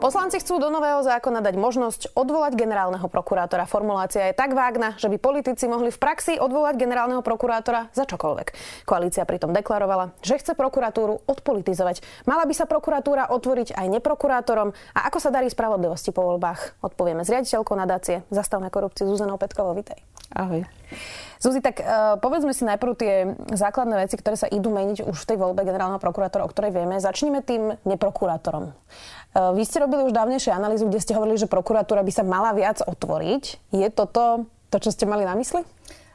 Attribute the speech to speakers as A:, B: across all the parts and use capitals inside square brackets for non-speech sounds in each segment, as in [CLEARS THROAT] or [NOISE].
A: Poslanci chcú do nového zákona dať možnosť odvolať generálneho prokurátora. Formulácia je tak vágna, že by politici mohli v praxi odvolať generálneho prokurátora za čokoľvek. Koalícia pritom deklarovala, že chce prokuratúru odpolitizovať. Mala by sa prokuratúra otvoriť aj neprokurátorom. A ako sa darí spravodlivosti po voľbách? Odpovieme s riaditeľkou nadácie Zastavme korupciu Zuzanou Petkovou. Vitej.
B: Ahoj.
A: Zuzi, tak uh, povedzme si najprv tie základné veci, ktoré sa idú meniť už v tej voľbe generálneho prokurátora, o ktorej vieme. Začníme tým neprokurátorom. Uh, vy ste robili už dávnejšie analýzu, kde ste hovorili, že prokuratúra by sa mala viac otvoriť. Je toto to, čo ste mali na mysli?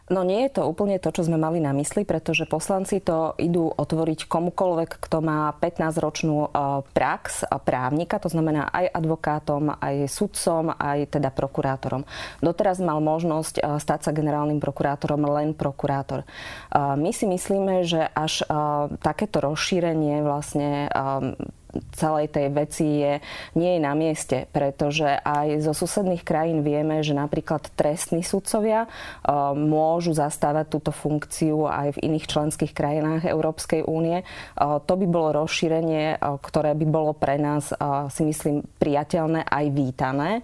B: No nie je to úplne to, čo sme mali na mysli, pretože poslanci to idú otvoriť komukoľvek, kto má 15-ročnú e, prax právnika, to znamená aj advokátom, aj sudcom, aj teda prokurátorom. Doteraz mal možnosť e, stať sa generálnym prokurátorom len prokurátor. E, my si myslíme, že až takéto rozšírenie vlastne celej tej veci je, nie je na mieste, pretože aj zo susedných krajín vieme, že napríklad trestní sudcovia uh, môžu zastávať túto funkciu aj v iných členských krajinách Európskej únie. Uh, to by bolo rozšírenie, uh, ktoré by bolo pre nás, si myslím, priateľné aj vítané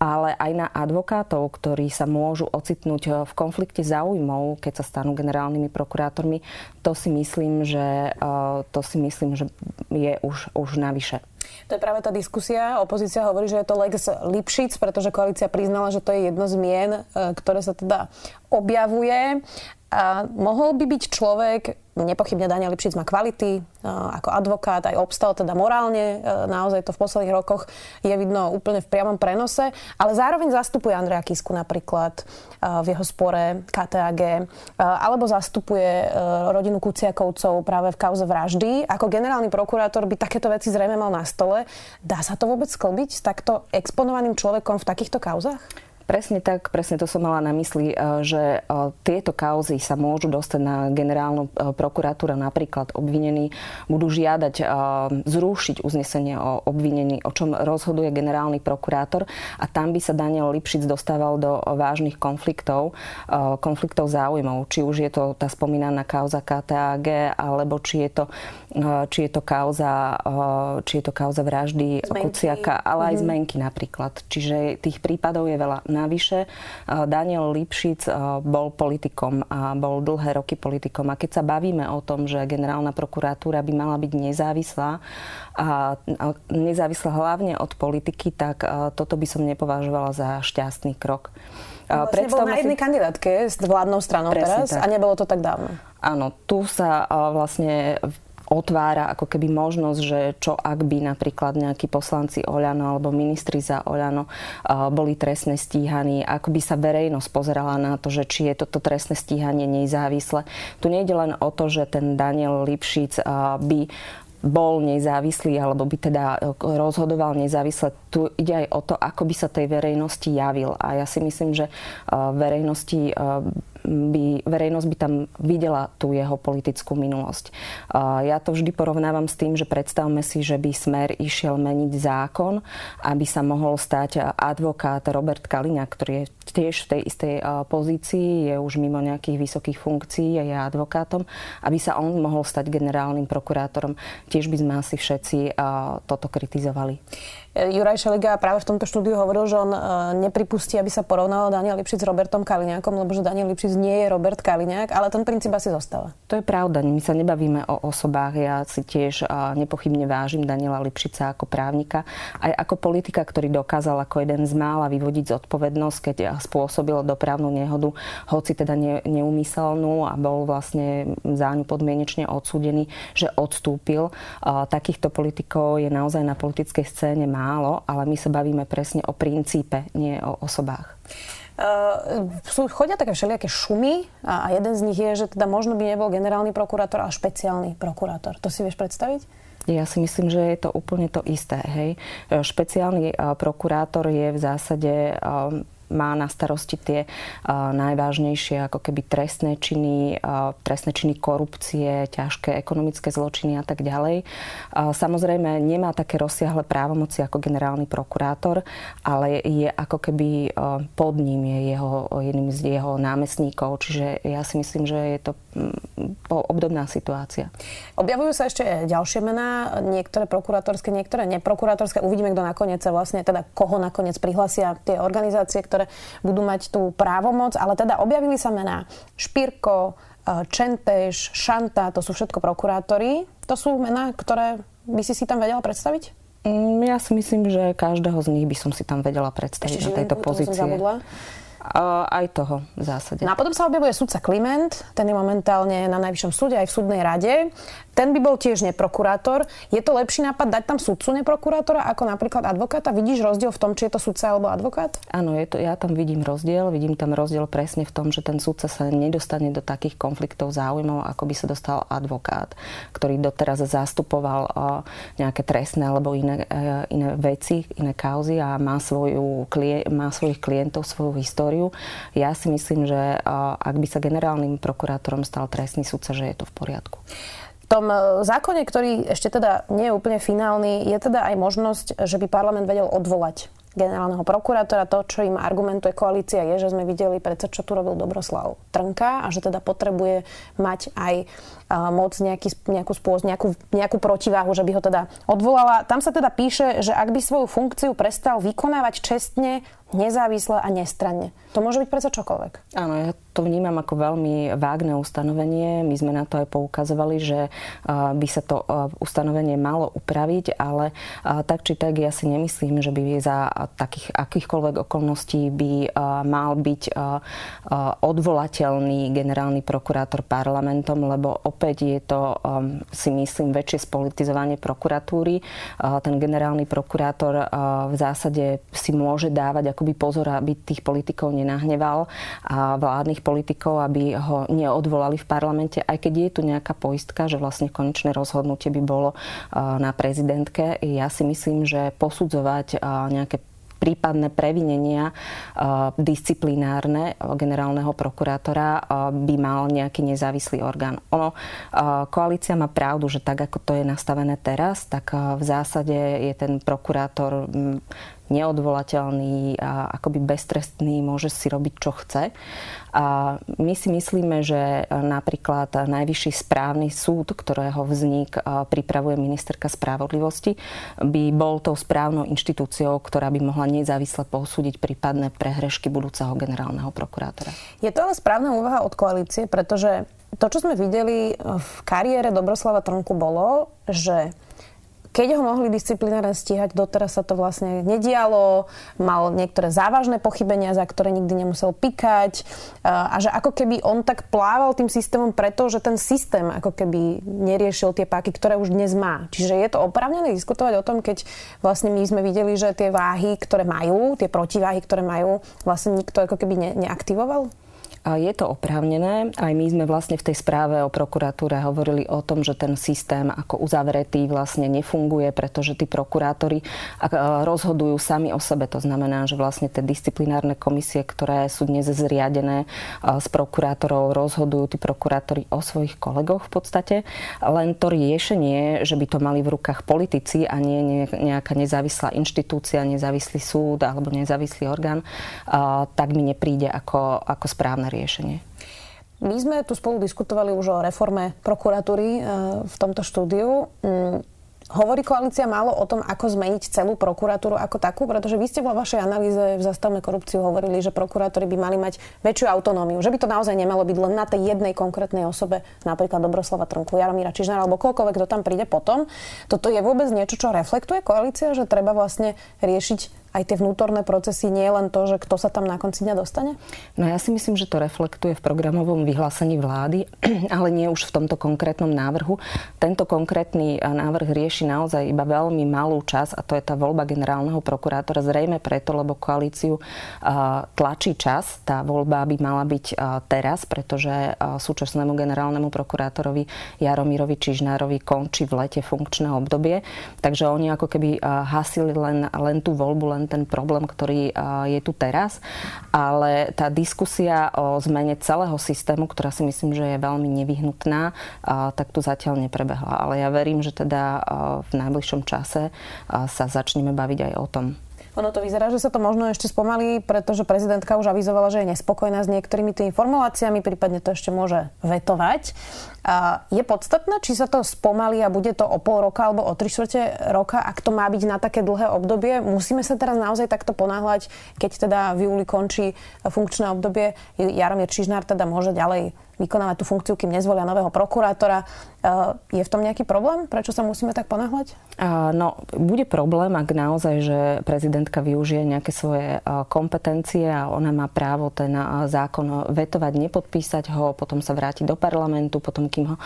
B: ale aj na advokátov, ktorí sa môžu ocitnúť eh, v konflikte záujmov, keď sa stanú generálnymi prokurátormi, to si myslím, že, eh, to si myslím, že je už, už navyše.
A: To je práve tá diskusia. Opozícia hovorí, že je to Lex Lipšic, pretože koalícia priznala, že to je jedno z mien, eh, ktoré sa teda objavuje. A mohol by byť človek, nepochybne Daniel Lipšic má kvality ako advokát, aj obstal teda morálne, naozaj to v posledných rokoch je vidno úplne v priamom prenose, ale zároveň zastupuje Andreja Kisku napríklad v jeho spore KTAG, alebo zastupuje rodinu Kuciakovcov práve v kauze vraždy. Ako generálny prokurátor by takéto veci zrejme mal na stole. Dá sa to vôbec sklbiť s takto exponovaným človekom v takýchto kauzach?
B: Presne tak, presne to som mala na mysli, e, že e, tieto kauzy sa môžu dostať na generálnu e, prokuratúru. Napríklad obvinení budú žiadať zrušiť uznesenie o obvinení, o čom rozhoduje generálny prokurátor a tam by sa Daniel Lipšic dostával do vážnych konfliktov, konfliktov záujmov. Či už je to tá spomínaná kauza KTAG, alebo či je to, či je to kauza, či je to kauza vraždy. Kuciaka, ale aj mm-hmm. zmenky napríklad. Čiže tých prípadov je veľa Navyše Daniel Lipšic bol politikom a bol dlhé roky politikom. A keď sa bavíme o tom, že generálna prokuratúra by mala byť nezávislá a nezávislá hlavne od politiky, tak toto by som nepovažovala za šťastný krok.
A: No, vlastne bol na jednej si... kandidátke s vládnou stranou Presne teraz tak. a nebolo to tak dávno.
B: Áno, tu sa vlastne otvára ako keby možnosť, že čo ak by napríklad nejakí poslanci Oľano alebo ministri za Oľano boli trestne stíhaní, ako by sa verejnosť pozerala na to, že či je toto trestné stíhanie nezávislé. Tu nejde len o to, že ten Daniel Lipšic by bol nezávislý alebo by teda rozhodoval nezávisle. Tu ide aj o to, ako by sa tej verejnosti javil. A ja si myslím, že verejnosti by, verejnosť by tam videla tú jeho politickú minulosť. Ja to vždy porovnávam s tým, že predstavme si, že by Smer išiel meniť zákon, aby sa mohol stať advokát Robert Kaliňák, ktorý je tiež v tej istej pozícii, je už mimo nejakých vysokých funkcií a je advokátom, aby sa on mohol stať generálnym prokurátorom. Tiež by sme asi všetci toto kritizovali.
A: Juraj Šeliga práve v tomto štúdiu hovoril, že on nepripustí, aby sa porovnal Daniel Lipšic s Robertom Kaliňákom, lebo že Daniel Lipšic nie je Robert Kaliňák, ale ten princíp asi zostáva.
B: To je pravda. My sa nebavíme o osobách. Ja si tiež nepochybne vážim Daniela Lipšica ako právnika, aj ako politika, ktorý dokázal ako jeden z mála vyvodiť zodpovednosť, keď spôsobil dopravnú nehodu, hoci teda ne, neumyselnú a bol vlastne za ňu podmienečne odsúdený, že odstúpil. Takýchto politikov je naozaj na politickej scéne málo, ale my sa bavíme presne o princípe, nie o osobách.
A: Sú, chodia také všelijaké šumy a, a jeden z nich je, že teda možno by nebol generálny prokurátor, ale špeciálny prokurátor. To si vieš predstaviť?
B: Ja si myslím, že je to úplne to isté. Hej. Špeciálny prokurátor je v zásade má na starosti tie najvážnejšie ako keby trestné činy, trestné činy korupcie, ťažké ekonomické zločiny a tak ďalej. Samozrejme nemá také rozsiahle právomoci ako generálny prokurátor, ale je ako keby pod ním je jeho, jedným z jeho námestníkov, čiže ja si myslím, že je to obdobná situácia.
A: Objavujú sa ešte ďalšie mená, niektoré prokurátorské, niektoré neprokurátorské. Uvidíme, kto nakoniec vlastne, teda koho nakoniec prihlasia tie organizácie, ktoré budú mať tú právomoc, ale teda objavili sa mená Špírko, eh, Čenteš, Šanta, to sú všetko prokurátori. To sú mená, ktoré by si si tam vedela predstaviť?
B: Mm, ja si myslím, že každého z nich by som si tam vedela predstaviť Ešte, na tejto pozície. Aj toho v zásade.
A: No a potom sa objavuje sudca Kliment, ten je momentálne na Najvyššom súde aj v súdnej rade. Ten by bol tiež neprokurátor. Je to lepší nápad dať tam sudcu neprokurátora ako napríklad advokáta? Vidíš rozdiel v tom, či je to sudca alebo advokát?
B: Áno, je to, ja tam vidím rozdiel. Vidím tam rozdiel presne v tom, že ten sudca sa nedostane do takých konfliktov záujmov, ako by sa dostal advokát, ktorý doteraz zastupoval nejaké trestné alebo iné, e, iné veci, iné kauzy a má, svoju, má svojich klientov, svoju históriu históriu. Ja si myslím, že ak by sa generálnym prokurátorom stal trestný sudca, že je to v poriadku.
A: Tom e, zákone, ktorý ešte teda nie je úplne finálny, je teda aj možnosť, že by parlament vedel odvolať generálneho prokurátora. To, čo im argumentuje koalícia, je, že sme videli predsa, čo tu robil Dobroslav Trnka a že teda potrebuje mať aj moc nejaký, nejakú, spôsob, nejakú, nejakú protiváhu, že by ho teda odvolala. Tam sa teda píše, že ak by svoju funkciu prestal vykonávať čestne, nezávisle a nestranne. To môže byť predsa čokoľvek.
B: Áno, ja to vnímam ako veľmi vágne ustanovenie. My sme na to aj poukazovali, že by sa to ustanovenie malo upraviť, ale tak či tak ja si nemyslím, že by za takých akýchkoľvek okolností by mal byť odvolateľný generálny prokurátor parlamentom, lebo opäť je to, si myslím, väčšie spolitizovanie prokuratúry. Ten generálny prokurátor v zásade si môže dávať akoby pozor, aby tých politikov nenahneval a vládnych politikov, aby ho neodvolali v parlamente, aj keď je tu nejaká poistka, že vlastne konečné rozhodnutie by bolo na prezidentke. Ja si myslím, že posudzovať nejaké prípadné previnenia disciplinárne generálneho prokurátora by mal nejaký nezávislý orgán. Ono, koalícia má pravdu, že tak ako to je nastavené teraz, tak v zásade je ten prokurátor neodvolateľný a akoby beztrestný, môže si robiť, čo chce. A my si myslíme, že napríklad Najvyšší správny súd, ktorého vznik pripravuje ministerka spravodlivosti, by bol tou správnou inštitúciou, ktorá by mohla nezávisle posúdiť prípadné prehrešky budúceho generálneho prokurátora.
A: Je to ale správna úvaha od koalície, pretože to, čo sme videli v kariére Dobroslava Trnku, bolo, že keď ho mohli disciplinárne stíhať, doteraz sa to vlastne nedialo, mal niektoré závažné pochybenia, za ktoré nikdy nemusel pikať a že ako keby on tak plával tým systémom preto, že ten systém ako keby neriešil tie páky, ktoré už dnes má. Čiže je to oprávnené diskutovať o tom, keď vlastne my sme videli, že tie váhy, ktoré majú, tie protiváhy, ktoré majú, vlastne nikto ako keby ne- neaktivoval?
B: Je to oprávnené. Aj my sme vlastne v tej správe o prokuratúre hovorili o tom, že ten systém ako uzavretý vlastne nefunguje, pretože tí prokurátori rozhodujú sami o sebe. To znamená, že vlastne tie disciplinárne komisie, ktoré sú dnes zriadené s prokurátorov, rozhodujú tí prokurátori o svojich kolegoch v podstate. Len to riešenie, že by to mali v rukách politici a nie nejaká nezávislá inštitúcia, nezávislý súd alebo nezávislý orgán, tak mi nepríde ako, ako správne riešenie.
A: My sme tu spolu diskutovali už o reforme prokuratúry e, v tomto štúdiu. Mm, hovorí koalícia málo o tom, ako zmeniť celú prokuratúru ako takú, pretože vy ste vo vašej analýze v zastavme korupciu hovorili, že prokurátori by mali mať väčšiu autonómiu, že by to naozaj nemalo byť len na tej jednej konkrétnej osobe, napríklad Dobroslava Trnku, Jaromíra Čižnára alebo koľkoľvek, kto tam príde potom. Toto je vôbec niečo, čo reflektuje koalícia, že treba vlastne riešiť aj tie vnútorné procesy, nie len to, že kto sa tam na konci dňa dostane?
B: No ja si myslím, že to reflektuje v programovom vyhlásení vlády, [CLEARS THROAT] ale nie už v tomto konkrétnom návrhu. Tento konkrétny návrh rieši naozaj iba veľmi malú čas a to je tá voľba generálneho prokurátora. Zrejme preto, lebo koalíciu tlačí čas. Tá voľba by mala byť teraz, pretože súčasnému generálnemu prokurátorovi Jaromírovi Čižnárovi končí v lete funkčné obdobie. Takže oni ako keby hasili len, len tú voľbu, len len ten problém, ktorý je tu teraz, ale tá diskusia o zmene celého systému, ktorá si myslím, že je veľmi nevyhnutná, tak tu zatiaľ neprebehla. Ale ja verím, že teda v najbližšom čase sa začneme baviť aj o tom.
A: Ono to vyzerá, že sa to možno ešte spomalí, pretože prezidentka už avizovala, že je nespokojná s niektorými tými formuláciami, prípadne to ešte môže vetovať. A je podstatné, či sa to spomalí a bude to o pol roka alebo o tri štvrte roka, ak to má byť na také dlhé obdobie. Musíme sa teraz naozaj takto ponáhľať, keď teda v júli končí funkčné obdobie. Jaromír Čižnár teda môže ďalej vykonávať tú funkciu, kým nezvolia nového prokurátora. Eh, je v tom nejaký problém? Prečo sa musíme tak ponáhľať?
B: No, bude problém, ak naozaj, že prezidentka využije nejaké svoje eh, kompetencie a ona má právo ten eh, zákon vetovať, nepodpísať ho, potom sa vráti do parlamentu, potom kým ho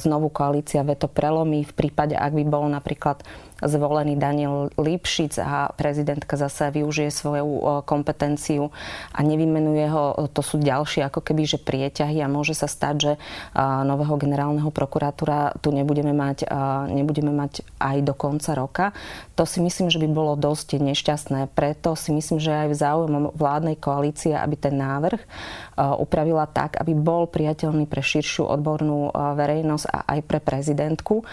B: znovu koalícia veto prelomí v prípade, ak by bol napríklad zvolený Daniel Lipšic a prezidentka zase využije svoju kompetenciu a nevymenuje ho, to sú ďalšie ako keby, že prieťahy a môže sa stať, že nového generálneho prokurátora tu nebudeme mať, nebudeme mať aj do konca roka. To si myslím, že by bolo dosť nešťastné. Preto si myslím, že aj v záujme vládnej koalície, aby ten návrh upravila tak, aby bol priateľný pre širšiu odbornú verejnosť a aj pre prezidentku.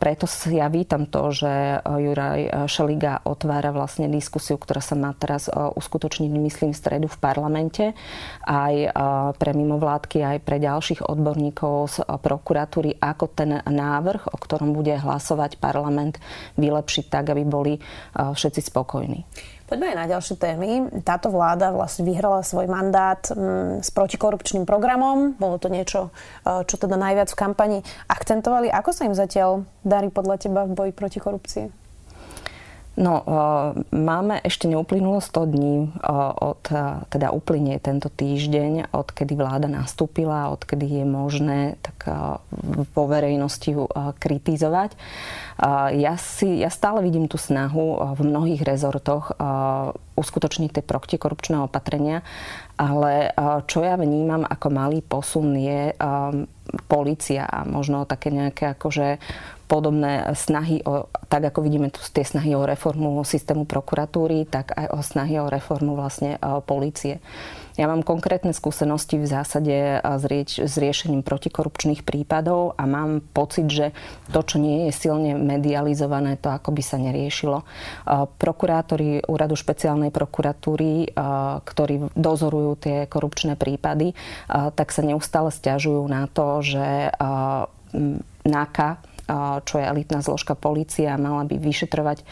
B: Preto ja vítam to, že Juraj Šeliga otvára vlastne diskusiu, ktorá sa má teraz uskutočniť, myslím, v stredu v parlamente. Aj pre mimovládky, aj pre ďalších odborníkov z prokuratúry, ako ten návrh, o ktorom bude hlasovať parlament, vylepšiť tak, aby boli všetci spokojní.
A: Poďme aj na ďalšie témy. Táto vláda vlastne vyhrala svoj mandát mm, s protikorupčným programom. Bolo to niečo, e, čo teda najviac v kampani akcentovali. Ako sa im zatiaľ darí podľa teba v boji proti korupcii?
B: No, máme ešte neuplynulo 100 dní od, teda uplynie tento týždeň, odkedy vláda nastúpila, odkedy je možné tak vo verejnosti ju kritizovať. Ja, si, ja stále vidím tú snahu v mnohých rezortoch uskutočniť tie protikorupčné opatrenia, ale čo ja vnímam ako malý posun je policia a možno také nejaké akože podobné snahy, o, tak ako vidíme tu tie snahy o reformu systému prokuratúry, tak aj o snahy o reformu vlastne o policie. Ja mám konkrétne skúsenosti v zásade s, rieč, s riešením protikorupčných prípadov a mám pocit, že to, čo nie je silne medializované, to ako by sa neriešilo. Prokurátori úradu špeciálnej prokuratúry, ktorí dozorujú tie korupčné prípady, tak sa neustále stiažujú na to, že NAKA, čo je elitná zložka policia, mala by vyšetrovať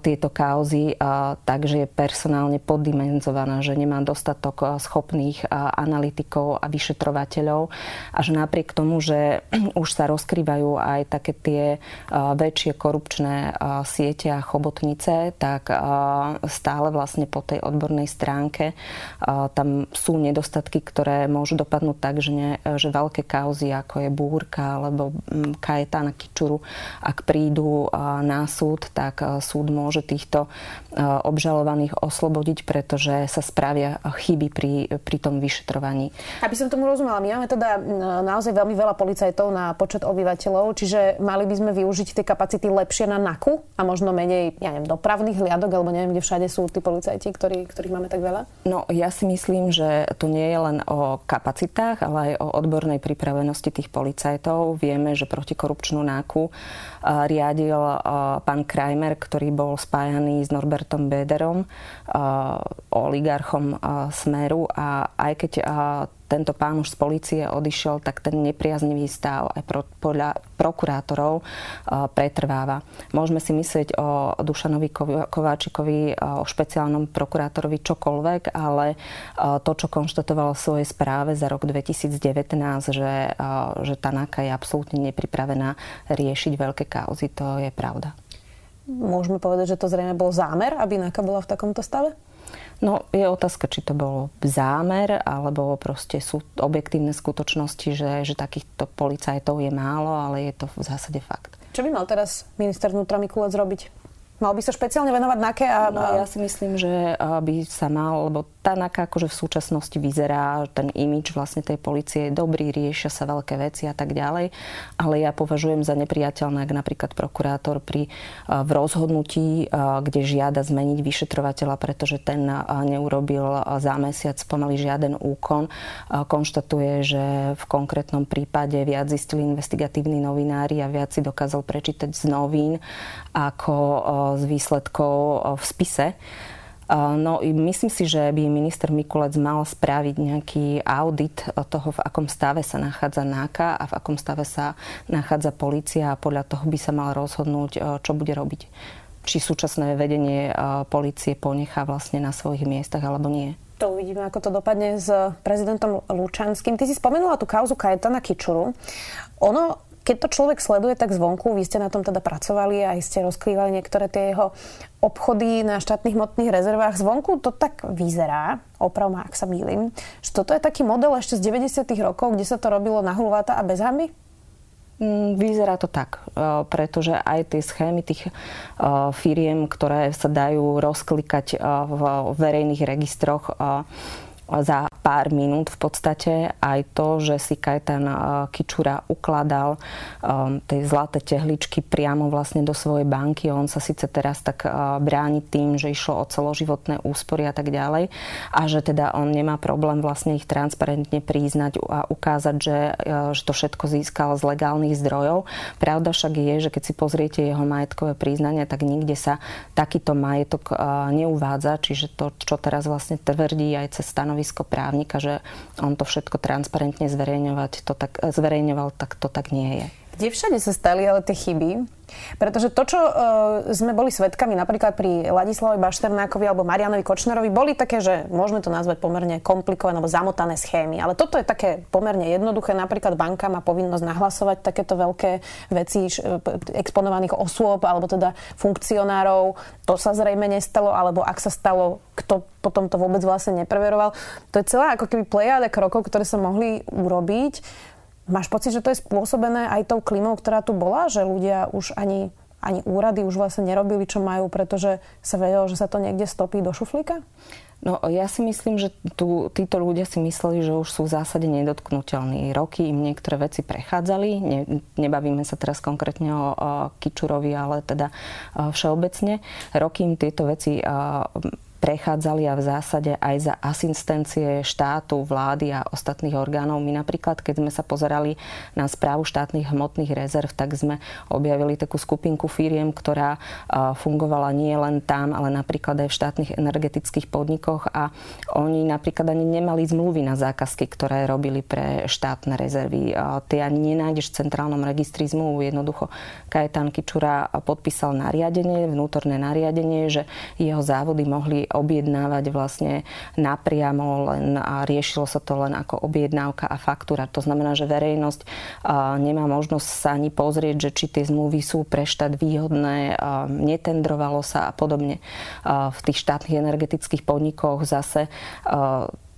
B: tieto kauzy, takže je personálne poddimenzovaná, že nemá dostatok schopných analytikov a vyšetrovateľov. A že napriek tomu, že [CLEARS THROAT] už sa rozkrývajú aj také tie väčšie korupčné siete a chobotnice, tak stále vlastne po tej odbornej stránke tam sú nedostatky, ktoré môžu dopadnúť tak, že, ne, že veľké kauzy ako je búrka alebo Kajetana Kičuru, ak prídu na súd, tak súd môže týchto obžalovaných oslobodiť, pretože sa spravia chyby pri, pri tom vyšetrovaní.
A: Aby som tomu rozumela, my máme teda naozaj veľmi veľa policajtov na počet obyvateľov, čiže mali by sme využiť tie kapacity lepšie na NAKU a možno menej, ja neviem, dopravných hliadok, alebo neviem, kde všade sú tí policajti, ktorí, ktorých máme tak veľa?
B: No, ja si myslím, že to nie je len o kapacitách, ale aj o odbornej pripravenosti tých policajtov. Vieme, že protikorupčnú náku riadil pán Krajmer, ktorý bol spájaný s Norbertom Bederom, oligarchom Smeru. A aj keď tento pán už z policie odišiel, tak ten nepriaznivý stav aj pro, podľa prokurátorov pretrváva. Môžeme si myslieť o Dušanovi Kováčikovi, o špeciálnom prokurátorovi čokoľvek, ale to, čo konštatoval v svojej správe za rok 2019, že, že Tanaka je absolútne nepripravená riešiť veľké kauzy, to je pravda.
A: Môžeme povedať, že to zrejme bol zámer, aby Naka bola v takomto stave?
B: No je otázka, či to bolo zámer, alebo proste sú objektívne skutočnosti, že, že takýchto policajtov je málo, ale je to v zásade fakt.
A: Čo by mal teraz minister vnútra Mikulec robiť? Mal by sa špeciálne venovať NAKE? A,
B: no, ja si myslím, že by sa mal, lebo tá NAKA akože v súčasnosti vyzerá, ten imič vlastne tej policie je dobrý, riešia sa veľké veci a tak ďalej, ale ja považujem za nepriateľné, ak napríklad prokurátor pri, v rozhodnutí, kde žiada zmeniť vyšetrovateľa, pretože ten neurobil za mesiac pomaly žiaden úkon, konštatuje, že v konkrétnom prípade viac zistili investigatívni novinári a viac si dokázal prečítať z novín ako z výsledkov v spise. No, myslím si, že by minister Mikulec mal spraviť nejaký audit toho, v akom stave sa nachádza NAKA a v akom stave sa nachádza policia a podľa toho by sa mal rozhodnúť, čo bude robiť. Či súčasné vedenie policie ponechá vlastne na svojich miestach alebo nie.
A: To uvidíme, ako to dopadne s prezidentom Lučanským. Ty si spomenula tú kauzu Kajetana Kičuru. Ono keď to človek sleduje tak zvonku, vy ste na tom teda pracovali a ste rozkrývali niektoré tie jeho obchody na štátnych hmotných rezervách. Zvonku to tak vyzerá, oprav ma, ak sa mýlim, že toto je taký model ešte z 90. rokov, kde sa to robilo na hulváta a bez hamby?
B: Mm, vyzerá to tak, e, pretože aj tie schémy tých e, firiem, ktoré sa dajú rozklikať e, v verejných registroch, za pár minút v podstate aj to, že si Kajetan eh, Kičura ukladal um, tej zlaté tehličky priamo vlastne do svojej banky. On sa síce teraz tak uh, bráni tým, že išlo o celoživotné úspory a tak ďalej a že teda on nemá problém vlastne ich transparentne priznať a ukázať, že, že to všetko získal z legálnych zdrojov. Pravda však je, že keď si pozriete jeho majetkové priznania, tak nikde sa takýto majetok neuvádza, čiže to, čo teraz vlastne tvrdí aj cez stanovisko stanovisko právnika, že on to všetko transparentne zverejňovať, to tak, zverejňoval, tak to tak nie je.
A: Kde všade sa stali ale tie chyby? Pretože to, čo uh, sme boli svetkami napríklad pri Ladislavovi Bašternákovi alebo Marianovi Kočnerovi, boli také, že môžeme to nazvať pomerne komplikované alebo zamotané schémy. Ale toto je také pomerne jednoduché. Napríklad banka má povinnosť nahlasovať takéto veľké veci exponovaných osôb alebo teda funkcionárov. To sa zrejme nestalo, alebo ak sa stalo, kto potom to vôbec vlastne nepreveroval. To je celá ako keby plejada krokov, ktoré sa mohli urobiť Máš pocit, že to je spôsobené aj tou klimou, ktorá tu bola? Že ľudia už ani, ani úrady už vlastne nerobili, čo majú, pretože sa vedelo, že sa to niekde stopí do šuflíka?
B: No ja si myslím, že tu, títo ľudia si mysleli, že už sú v zásade nedotknutelní. Roky im niektoré veci prechádzali. Ne, nebavíme sa teraz konkrétne o, o Kičurovi, ale teda o, všeobecne. Roky im tieto veci o, prechádzali a v zásade aj za asistencie štátu, vlády a ostatných orgánov. My napríklad, keď sme sa pozerali na správu štátnych hmotných rezerv, tak sme objavili takú skupinku firiem, ktorá fungovala nie len tam, ale napríklad aj v štátnych energetických podnikoch a oni napríklad ani nemali zmluvy na zákazky, ktoré robili pre štátne rezervy. Tie ani nenájdeš v centrálnom registri zmluv. Jednoducho Kajetán Kičura podpísal nariadenie, vnútorné nariadenie, že jeho závody mohli objednávať vlastne napriamo len a riešilo sa to len ako objednávka a faktúra. To znamená, že verejnosť nemá možnosť sa ani pozrieť, že či tie zmluvy sú pre štát výhodné, netendrovalo sa a podobne. V tých štátnych energetických podnikoch zase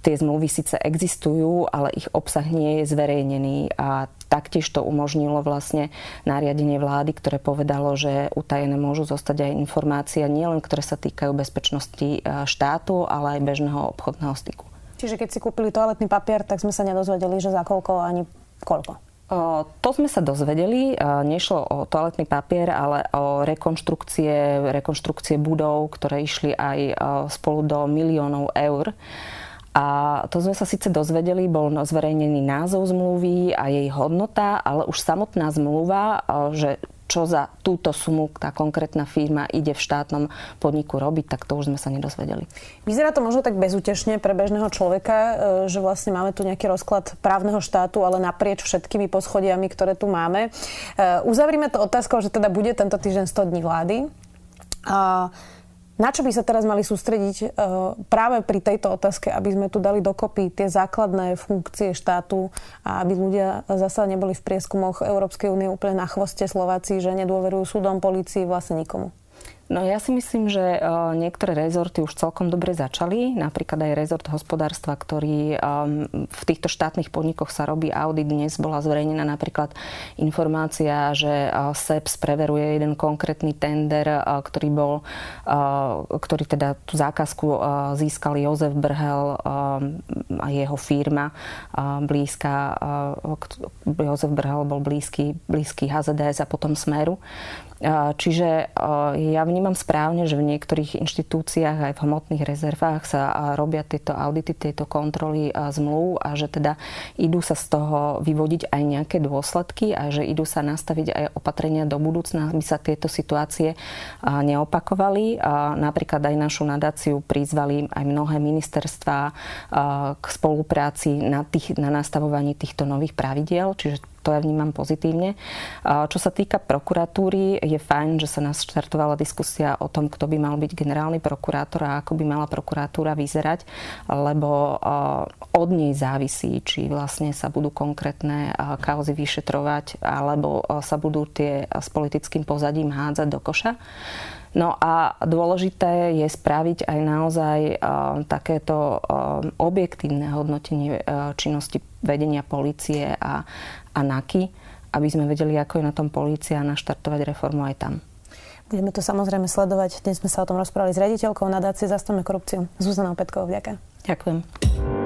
B: tie zmluvy síce existujú, ale ich obsah nie je zverejnený a taktiež to umožnilo vlastne nariadenie vlády, ktoré povedalo, že utajené môžu zostať aj informácie nielen, ktoré sa týkajú bezpečnosti e, štátu, ale aj bežného obchodného styku.
A: Čiže keď si kúpili toaletný papier, tak sme sa nedozvedeli, že za koľko ani koľko?
B: O, to sme sa dozvedeli. Nešlo o toaletný papier, ale o rekonštrukcie, rekonštrukcie budov, ktoré išli aj spolu do miliónov eur. A to sme sa síce dozvedeli, bol zverejnený názov zmluvy a jej hodnota, ale už samotná zmluva, že čo za túto sumu tá konkrétna firma ide v štátnom podniku robiť, tak to už sme sa nedozvedeli.
A: Vyzerá to možno tak bezútešne pre bežného človeka, e, že vlastne máme tu nejaký rozklad právneho štátu, ale naprieč všetkými poschodiami, ktoré tu máme. E, uzavrime to otázkou, že teda bude tento týždeň 100 dní vlády. A na čo by sa teraz mali sústrediť e, práve pri tejto otázke, aby sme tu dali dokopy tie základné funkcie štátu a aby ľudia zasa neboli v prieskumoch Európskej únie úplne na chvoste Slováci, že nedôverujú súdom, policii, vlastne nikomu?
B: No ja si myslím, že niektoré rezorty už celkom dobre začali. Napríklad aj rezort hospodárstva, ktorý v týchto štátnych podnikoch sa robí audit. Dnes bola zverejnená napríklad informácia, že SEPS preveruje jeden konkrétny tender, ktorý bol, ktorý teda tú zákazku získal Jozef Brhel a jeho firma blízka. Jozef Brhel bol blízky, blízky HZDS a potom Smeru. Čiže ja vnímam správne, že v niektorých inštitúciách aj v hmotných rezervách sa robia tieto audity, tieto kontroly zmluv a že teda idú sa z toho vyvodiť aj nejaké dôsledky a že idú sa nastaviť aj opatrenia do budúcna, aby sa tieto situácie neopakovali. Napríklad aj našu nadáciu prizvali aj mnohé ministerstva k spolupráci na, tých, na nastavovaní týchto nových pravidiel, čiže to ja vnímam pozitívne. Čo sa týka prokuratúry, je fajn, že sa nás štartovala diskusia o tom, kto by mal byť generálny prokurátor a ako by mala prokuratúra vyzerať, lebo od nej závisí, či vlastne sa budú konkrétne kauzy vyšetrovať, alebo sa budú tie s politickým pozadím hádzať do koša. No a dôležité je spraviť aj naozaj uh, takéto uh, objektívne hodnotenie uh, činnosti vedenia policie a, a NAKY, aby sme vedeli, ako je na tom polícia a naštartovať reformu aj tam.
A: Budeme to samozrejme sledovať. Dnes sme sa o tom rozprávali s rediteľkou nadácie Zastavme korupciu. Zuzanou Petkovou, vďaka.
B: Ďakujem.